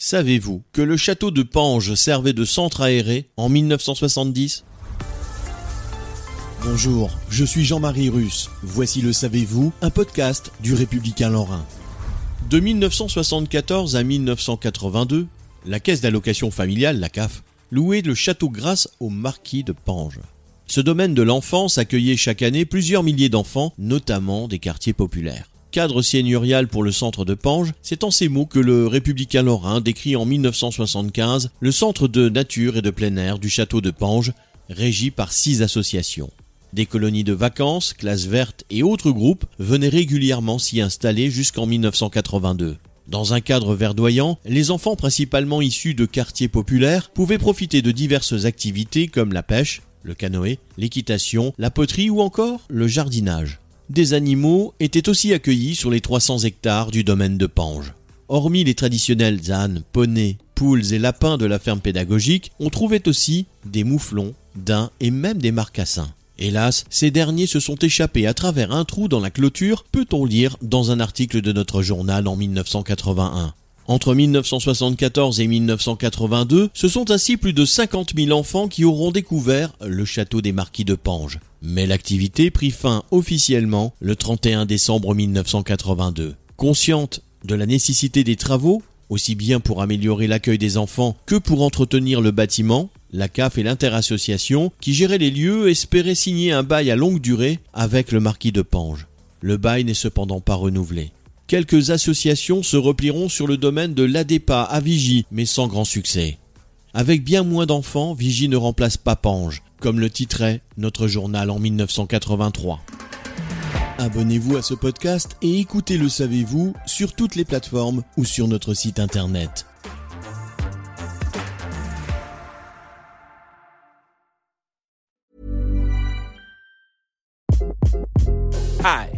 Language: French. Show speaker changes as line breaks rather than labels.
Savez-vous que le château de Pange servait de centre aéré en 1970 Bonjour, je suis Jean-Marie Russe. Voici le Savez-vous, un podcast du Républicain Lorrain. De 1974 à 1982, la caisse d'allocation familiale, la CAF, louait le château grâce au marquis de Pange. Ce domaine de l'enfance accueillait chaque année plusieurs milliers d'enfants, notamment des quartiers populaires. Cadre seigneurial pour le centre de Pange, c'est en ces mots que le républicain lorrain décrit en 1975 le centre de nature et de plein air du château de Pange, régi par six associations. Des colonies de vacances, classes vertes et autres groupes venaient régulièrement s'y installer jusqu'en 1982. Dans un cadre verdoyant, les enfants principalement issus de quartiers populaires pouvaient profiter de diverses activités comme la pêche, le canoë, l'équitation, la poterie ou encore le jardinage. Des animaux étaient aussi accueillis sur les 300 hectares du domaine de Pange. Hormis les traditionnels ânes, poneys, poules et lapins de la ferme pédagogique, on trouvait aussi des mouflons, daims et même des marcassins. Hélas, ces derniers se sont échappés à travers un trou dans la clôture, peut-on lire dans un article de notre journal en 1981. Entre 1974 et 1982, ce sont ainsi plus de 50 000 enfants qui auront découvert le château des marquis de Pange. Mais l'activité prit fin officiellement le 31 décembre 1982. Consciente de la nécessité des travaux, aussi bien pour améliorer l'accueil des enfants que pour entretenir le bâtiment, la CAF et l'interassociation, qui géraient les lieux, espéraient signer un bail à longue durée avec le marquis de Pange. Le bail n'est cependant pas renouvelé. Quelques associations se replieront sur le domaine de l'ADEPA à Vigie, mais sans grand succès. Avec bien moins d'enfants, Vigie ne remplace pas Pange, comme le titrait notre journal en 1983. Abonnez-vous à ce podcast et écoutez Le Savez-vous sur toutes les plateformes ou sur notre site internet.
Hi,